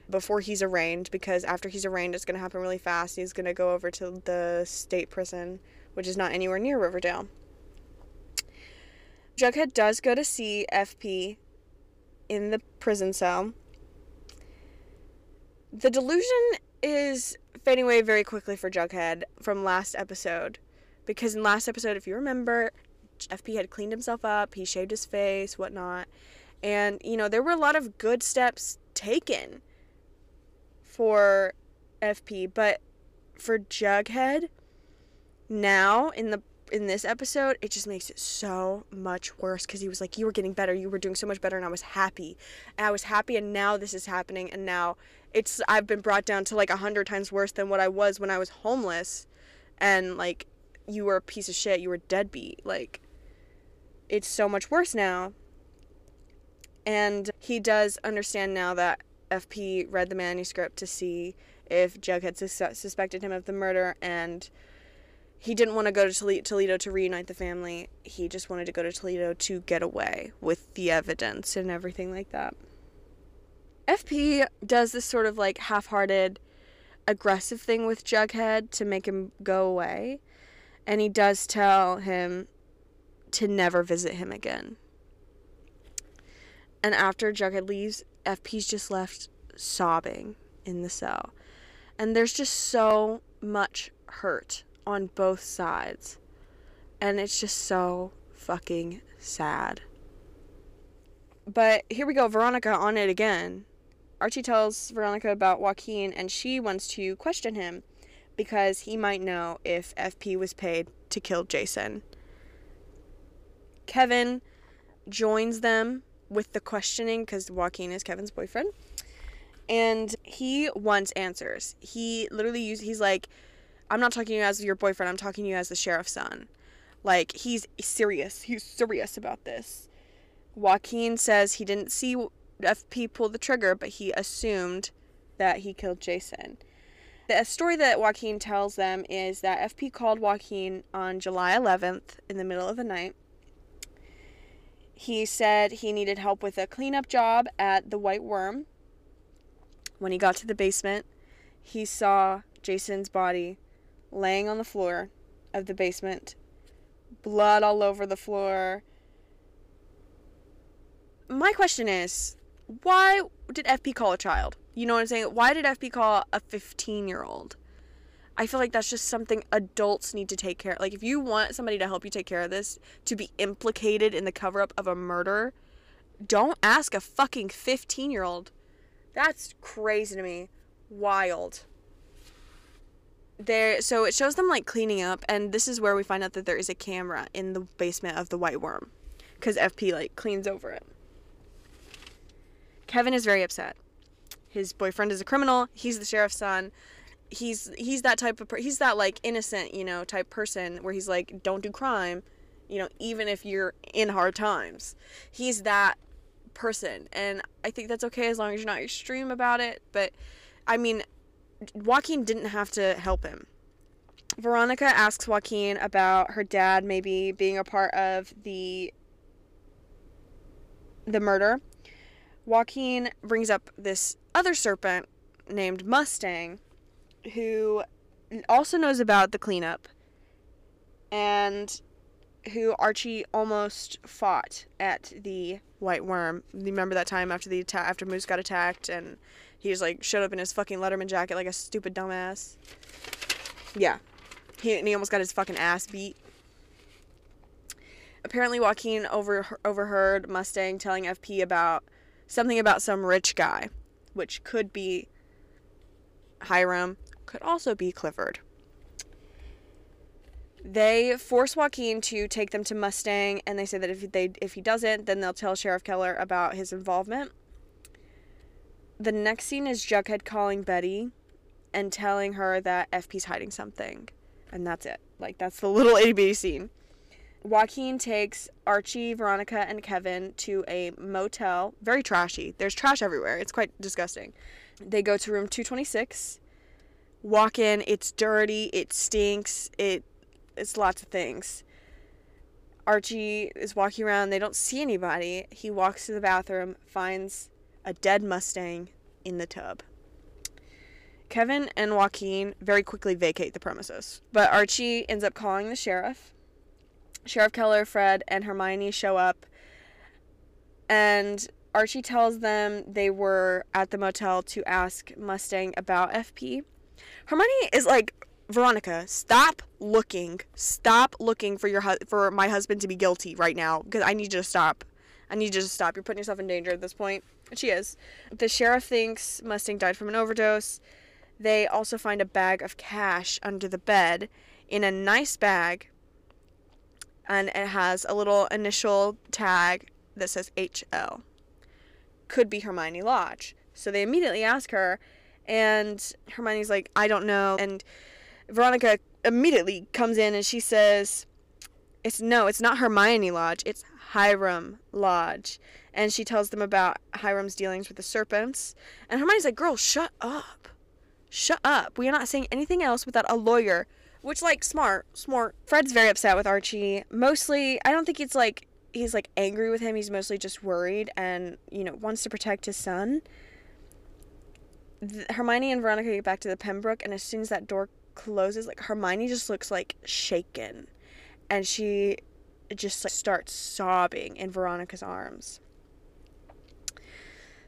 before he's arraigned because after he's arraigned, it's going to happen really fast. He's going to go over to the state prison, which is not anywhere near Riverdale. Jughead does go to see FP in the prison cell the delusion is fading away very quickly for Jughead from last episode. Because in last episode, if you remember, FP had cleaned himself up, he shaved his face, whatnot. And, you know, there were a lot of good steps taken for FP, but for Jughead, now in the in this episode, it just makes it so much worse because he was like, You were getting better, you were doing so much better, and I was happy. And I was happy, and now this is happening, and now it's I've been brought down to like a hundred times worse than what I was when I was homeless, and like you were a piece of shit, you were deadbeat. Like it's so much worse now. And he does understand now that FP read the manuscript to see if Jug had sus- suspected him of the murder, and he didn't want to go to Toledo to reunite the family. He just wanted to go to Toledo to get away with the evidence and everything like that. FP does this sort of like half hearted, aggressive thing with Jughead to make him go away. And he does tell him to never visit him again. And after Jughead leaves, FP's just left sobbing in the cell. And there's just so much hurt on both sides. And it's just so fucking sad. But here we go, Veronica on it again. Archie tells Veronica about Joaquin and she wants to question him because he might know if FP was paid to kill Jason. Kevin joins them with the questioning because Joaquin is Kevin's boyfriend. And he wants answers. He literally use he's like, I'm not talking to you as your boyfriend, I'm talking to you as the sheriff's son. Like he's serious. He's serious about this. Joaquin says he didn't see FP pull the trigger, but he assumed that he killed Jason. The story that Joaquin tells them is that FP called Joaquin on July 11th in the middle of the night. He said he needed help with a cleanup job at the Whyte Wyrm. When he got to the basement, he saw Jason's body laying on the floor of the basement, blood all over the floor. My question is why did FP call a child? You know what I'm saying? Why did FP call a 15 year old? I feel like that's just something adults need to take care of. Like, if you want somebody to help you take care of this, to be implicated in the cover up of a murder, don't ask a fucking 15 year old. That's crazy to me. Wild. There, so it shows them like cleaning up, and this is where we find out that there is a camera in the basement of the Whyte Wyrm, because FP like cleans over it. Kevin is very upset. His boyfriend is a criminal. He's the sheriff's son. He's he's that type of per- he's that like innocent, you know, type person where he's like don't do crime, you know, even if you're in hard times. He's that person and I think that's okay as long as you're not extreme about it, but I mean Joaquin didn't have to help him. Veronica asks Joaquin about her dad maybe being a part of the the murder Joaquin brings up this other serpent named Mustang, who also knows about the cleanup, and who Archie almost fought at the Whyte Wyrm. Remember that time after the after Moose got attacked, and he just like showed up in his fucking Letterman jacket like a stupid dumbass. Yeah, he and he almost got his fucking ass beat. Apparently, Joaquin over overheard Mustang telling FP about something about some rich guy, which could be Hiram, could also be Clifford. They force Joaquin to take them to Mustang, and they say that if they if he doesn't, then they'll tell Sheriff Keller about his involvement. The next scene is Jughead calling Betty and telling her that FP's hiding something, and that's it. Like that's the little itty scene. Joaquin takes Archie, Veronica, and Kevin to a motel. Very trashy. There's trash everywhere. It's quite disgusting. They go to room 226. Walk in. It's dirty. It stinks. It it's lots of things. Archie is walking around. They don't see anybody. He walks to the bathroom, finds a dead Mustang in the tub. Kevin and Joaquin very quickly vacate the premises, but Archie ends up calling the sheriff Sheriff Keller, Fred, and Hermione show up, and Archie tells them they were at the motel to ask Mustang about FP. Hermione is like, Veronica, stop looking. Stop looking for your hu- for my husband to be guilty right now because I need you to stop. I need you to stop. You're putting yourself in danger at this point. And she is. The sheriff thinks Mustang died from an overdose. They also find a bag of cash under the bed in a nice bag and it has a little initial tag that says HL. Could be Hermione Lodge. So they immediately ask her, and Hermione's like, I don't know. And Veronica immediately comes in and she says, It's no, it's not Hermione Lodge, it's Hiram Lodge. And she tells them about Hiram's dealings with the serpents. And Hermione's like, Girl, shut up. Shut up. We are not saying anything else without a lawyer which, like, smart, smart. Fred's very upset with Archie. Mostly, I don't think it's like he's like angry with him. He's mostly just worried and, you know, wants to protect his son. The, Hermione and Veronica get back to the Pembroke, and as soon as that door closes, like, Hermione just looks like shaken. And she just like, starts sobbing in Veronica's arms.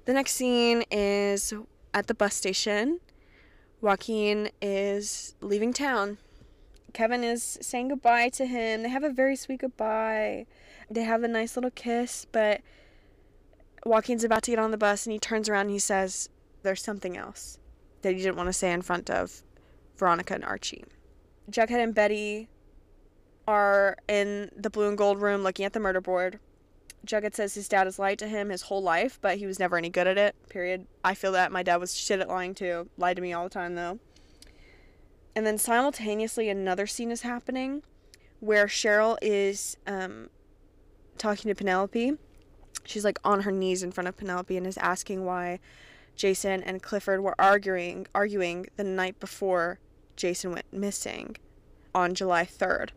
The next scene is at the bus station. Joaquin is leaving town Kevin is saying goodbye to him. They have a very sweet goodbye. They have a nice little kiss, but Joaquin's about to get on the bus and he turns around and he says, There's something else that he didn't want to say in front of Veronica and Archie. Jughead and Betty are in the blue and gold room looking at the murder board. Jughead says his dad has lied to him his whole life, but he was never any good at it. Period. I feel that my dad was shit at lying too. Lied to me all the time though. And then simultaneously, another scene is happening where Cheryl is um, talking to Penelope. She's like on her knees in front of Penelope and is asking why Jason and Clifford were arguing arguing the night before Jason went missing on July 3rd.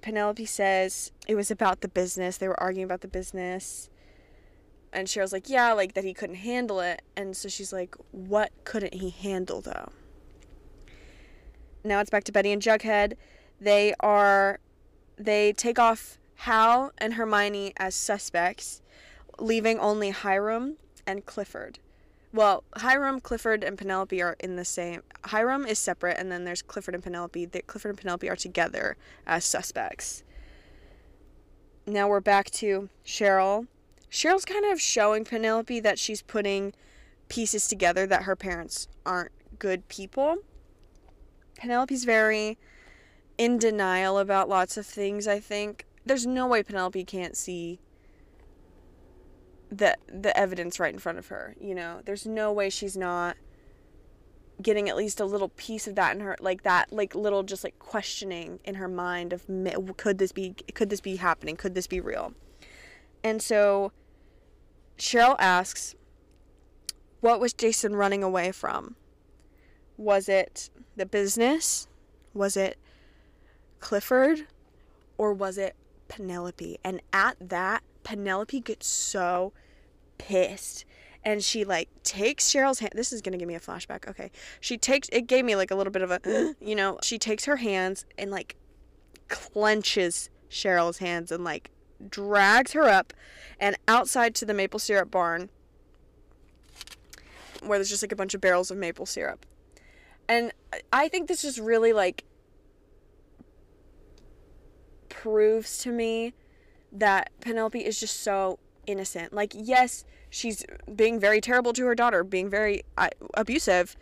Penelope says it was about the business. They were arguing about the business. And Cheryl's like, yeah, like that he couldn't handle it. And so she's like, what couldn't he handle though? Now it's back to Betty and Jughead. They are, they take off Hal and Hermione as suspects, leaving only Hiram and Clifford. Well, Hiram, Clifford, and Penelope are in the same. Hiram is separate, and then there's Clifford and Penelope. The, Clifford and Penelope are together as suspects. Now we're back to Cheryl. Cheryl's kind of showing Penelope that she's putting pieces together that her parents aren't good people. Penelope's very in denial about lots of things, I think. There's no way Penelope can't see the the evidence right in front of her you know? There's no way she's not getting at least a little piece of that in her like that like little just like questioning in her mind of could this be could this be happening? Could this be real? And so cheryl asks what was jason running away from? Was it the business? Was it clifford? Or was it penelope? And at that Penelope gets so pissed and she like takes Cheryl's hand. This is gonna give me a flashback. Okay, she takes it gave me like a little bit of a you know she takes her hands and like clenches Cheryl's hands and like drags her up and outside to the maple syrup barn where there's just like a bunch of barrels of maple syrup. And I think this just really like proves to me that Penelope is just so innocent. Like, yes, she's being very terrible to her daughter, being very uh, abusive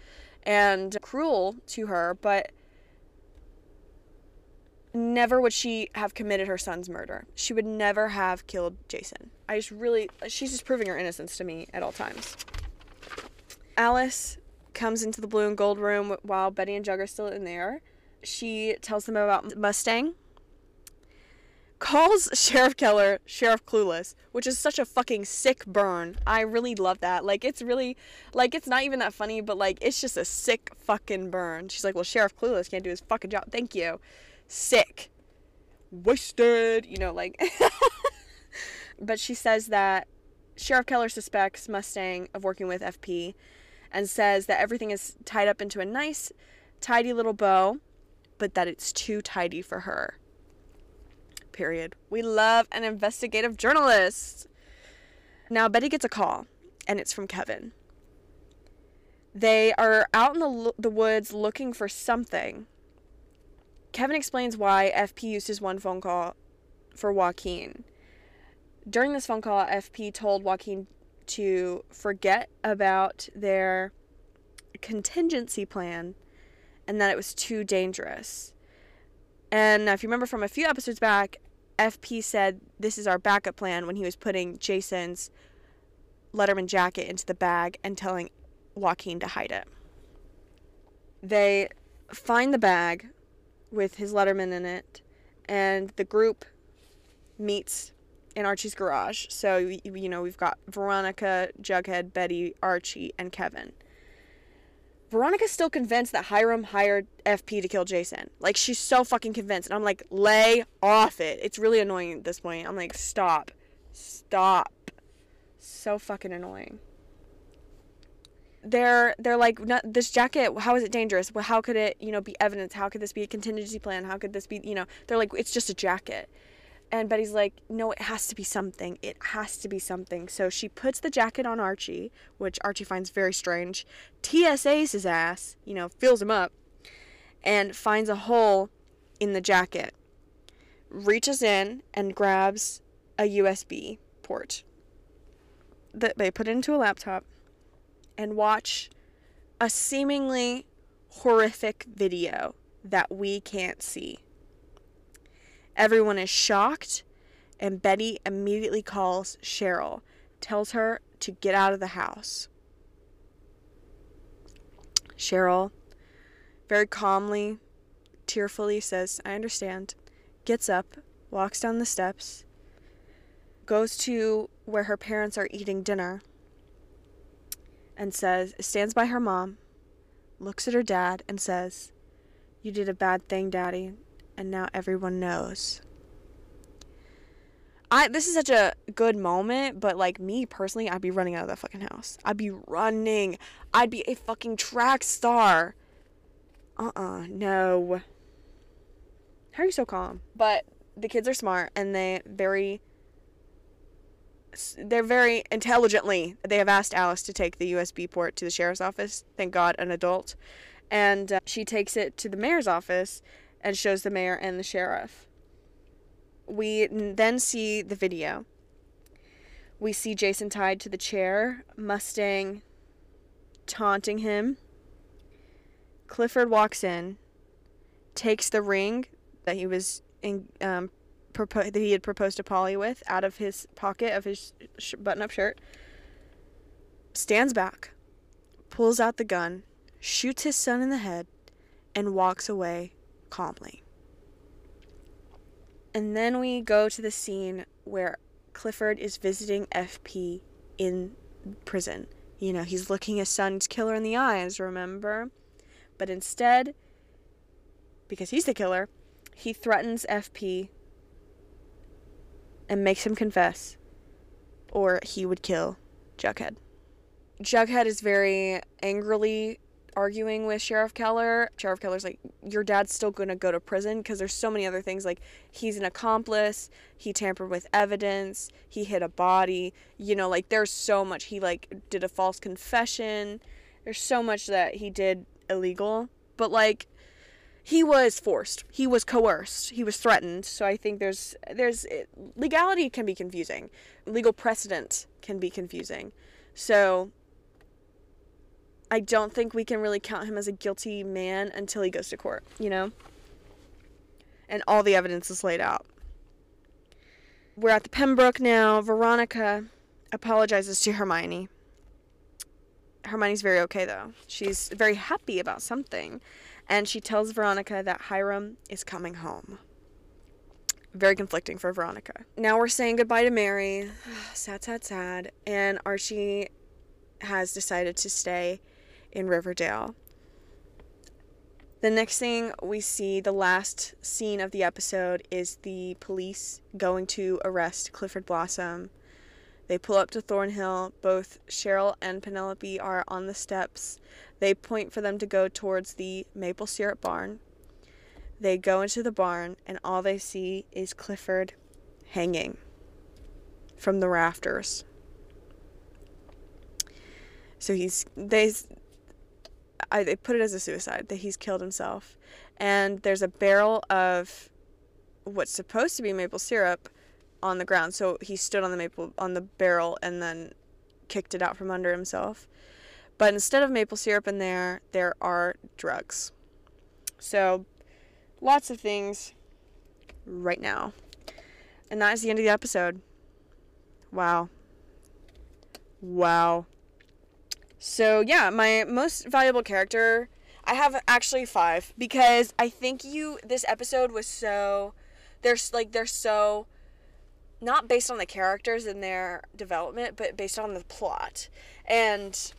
and cruel to her, but never would she have committed her son's murder. She would never have killed Jason. I just really, she's just proving her innocence to me at all times. Alice comes into the blue and gold room while Betty and Jug are still in there. She tells them about Mustang, calls Sheriff Keller Sheriff Clueless, which is such a fucking sick burn. I really love that. Like it's really like it's not even that funny, but like it's just a sick fucking burn. She's like, "Well, Sheriff Clueless can't do his fucking job. Thank you." Sick. Wasted, you know, like But she says that Sheriff Keller suspects Mustang of working with FP and says that everything is tied up into a nice tidy little bow, but that it's too tidy for her period. We love an investigative journalist. Now, Betty gets a call, and it's from Kevin. They are out in the, the woods looking for something. Kevin explains why FP used his one phone call for Joaquin. During this phone call, FP told Joaquin to forget about their contingency plan and that it was too dangerous. And if you remember from a few episodes back, FP said this is our backup plan when he was putting Jason's Letterman jacket into the bag and telling Joaquin to hide it. They find the bag with his Letterman in it, and the group meets in Archie's garage. So, you know, we've got Veronica, Jughead, Betty, Archie, and Kevin. Veronica's still convinced that Hiram hired FP to kill Jason. Like she's so fucking convinced. And I'm like, lay off it. It's really annoying at this point. I'm like, stop. Stop. So fucking annoying. They're they're like this jacket how is it dangerous well how could it you know be evidence how could this be a contingency plan how could this be you know they're like it's just a jacket and Betty's like, no, it has to be something. It has to be something. So she puts the jacket on Archie, which Archie finds very strange, TSA's his ass, you know, fills him up, and finds a hole in the jacket. Reaches in and grabs a USB port that they put into a laptop and watch a seemingly horrific video that we can't see. Everyone is shocked And Betty immediately calls Cheryl, tells her to get out of the house. Cheryl, very calmly, tearfully says, I understand, gets up, walks down the steps, goes to where her parents are eating dinner, and says, stands by her mom, looks at her dad, and says, You did a bad thing, Daddy, and now everyone knows. I this is such a good moment, but like me personally, I'd be running out of that fucking house. I'd be running. I'd be a fucking track star. Uh-uh, no. How are you so calm? But the kids are smart and they very they're very intelligently they have asked Alice to take the USB port to the sheriff's office. Thank God, an adult. And uh, she takes it to the mayor's office and shows the mayor and the sheriff we then see the video. We see Jason tied to the chair, Mustang taunting him. Clifford walks in, takes the ring that he was in, um, propo- that he had proposed to Polly with out of his pocket of his sh- button-up shirt. Stands back, pulls out the gun, shoots his son in the head, and walks away calmly. And then we go to the scene where Clifford is visiting FP in prison. You know, he's looking his son's killer in the eyes, remember? But instead, because he's the killer, he threatens FP and makes him confess, or he would kill Jughead. Jughead is very angrily arguing with Sheriff Keller. Sheriff Keller's like, Your dad's still going to go to prison because there's so many other things. Like, he's an accomplice, he tampered with evidence, he hit a body. You know, like, there's so much. He, like, did a false confession. There's so much that he did illegal. But, like, he was forced he was coerced he was threatened so i think there's there's eh, legality can be confusing legal precedent can be confusing so I don't think we can really count him as a guilty man until he goes to court, you know? And all the evidence is laid out. We're at the Pembroke now. Veronica apologizes to Hermione. Hermione's very okay, though. She's very happy about something. And she tells Veronica that Hiram is coming home. Very conflicting for Veronica. Now we're saying goodbye to Mary. sad, sad, sad. And Archie has decided to stay in Riverdale. The next thing we see, the last scene of the episode, is the police going to arrest Clifford Blossom. They pull up to Thornhill. Both Cheryl and Penelope are on the steps. They point for them to go towards the maple syrup barn. They go into the barn, and all they see is Clifford hanging from the rafters. So he's they I, they put it as a suicide that he's killed himself, and there's a barrel of what's supposed to be maple syrup on the ground. So he stood on the maple on the barrel and then kicked it out from under himself. But instead of maple syrup in there, there are drugs. So lots of things right now. And that is the end of the episode. Wow. Wow. So yeah, my most valuable character, I have actually five because I think you this episode was so there's like they're so not based on the characters and their development, but based on the plot. And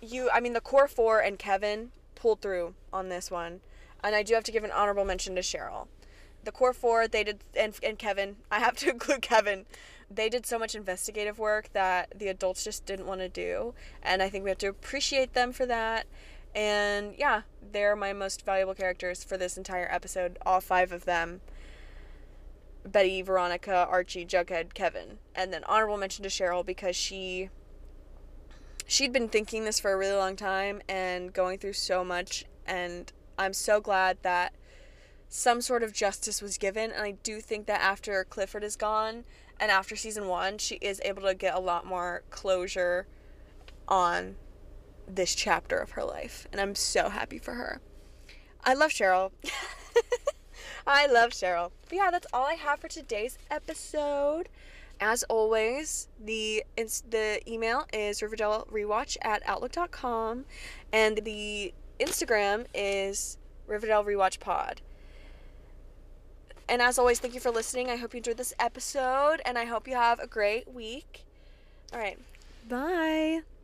you, I mean, the core four and Kevin pulled through on this one, and I do have to give an honorable mention to Cheryl. The core four, they did, and and Kevin. I have to include Kevin they did so much investigative work that the adults just didn't want to do. And I think we have to appreciate them for that. And yeah, they're my most valuable characters for this entire episode, all five of them. Betty, Veronica, Archie, Jughead, Kevin. And then honorable mention to Cheryl because she she'd been thinking this for a really long time and going through so much and I'm so glad that some sort of justice was given and I do think that after Clifford is gone, and after season one, she is able to get a lot more closure on this chapter of her life. And I'm so happy for her. I love Cheryl. I love Cheryl. But yeah, that's all I have for today's episode. As always, the the email is Riverdale Rewatch at outlook.com and the Instagram is Riverdale Rewatch Pod. And as always, thank you for listening. I hope you enjoyed this episode and I hope you have a great week. All right. Bye.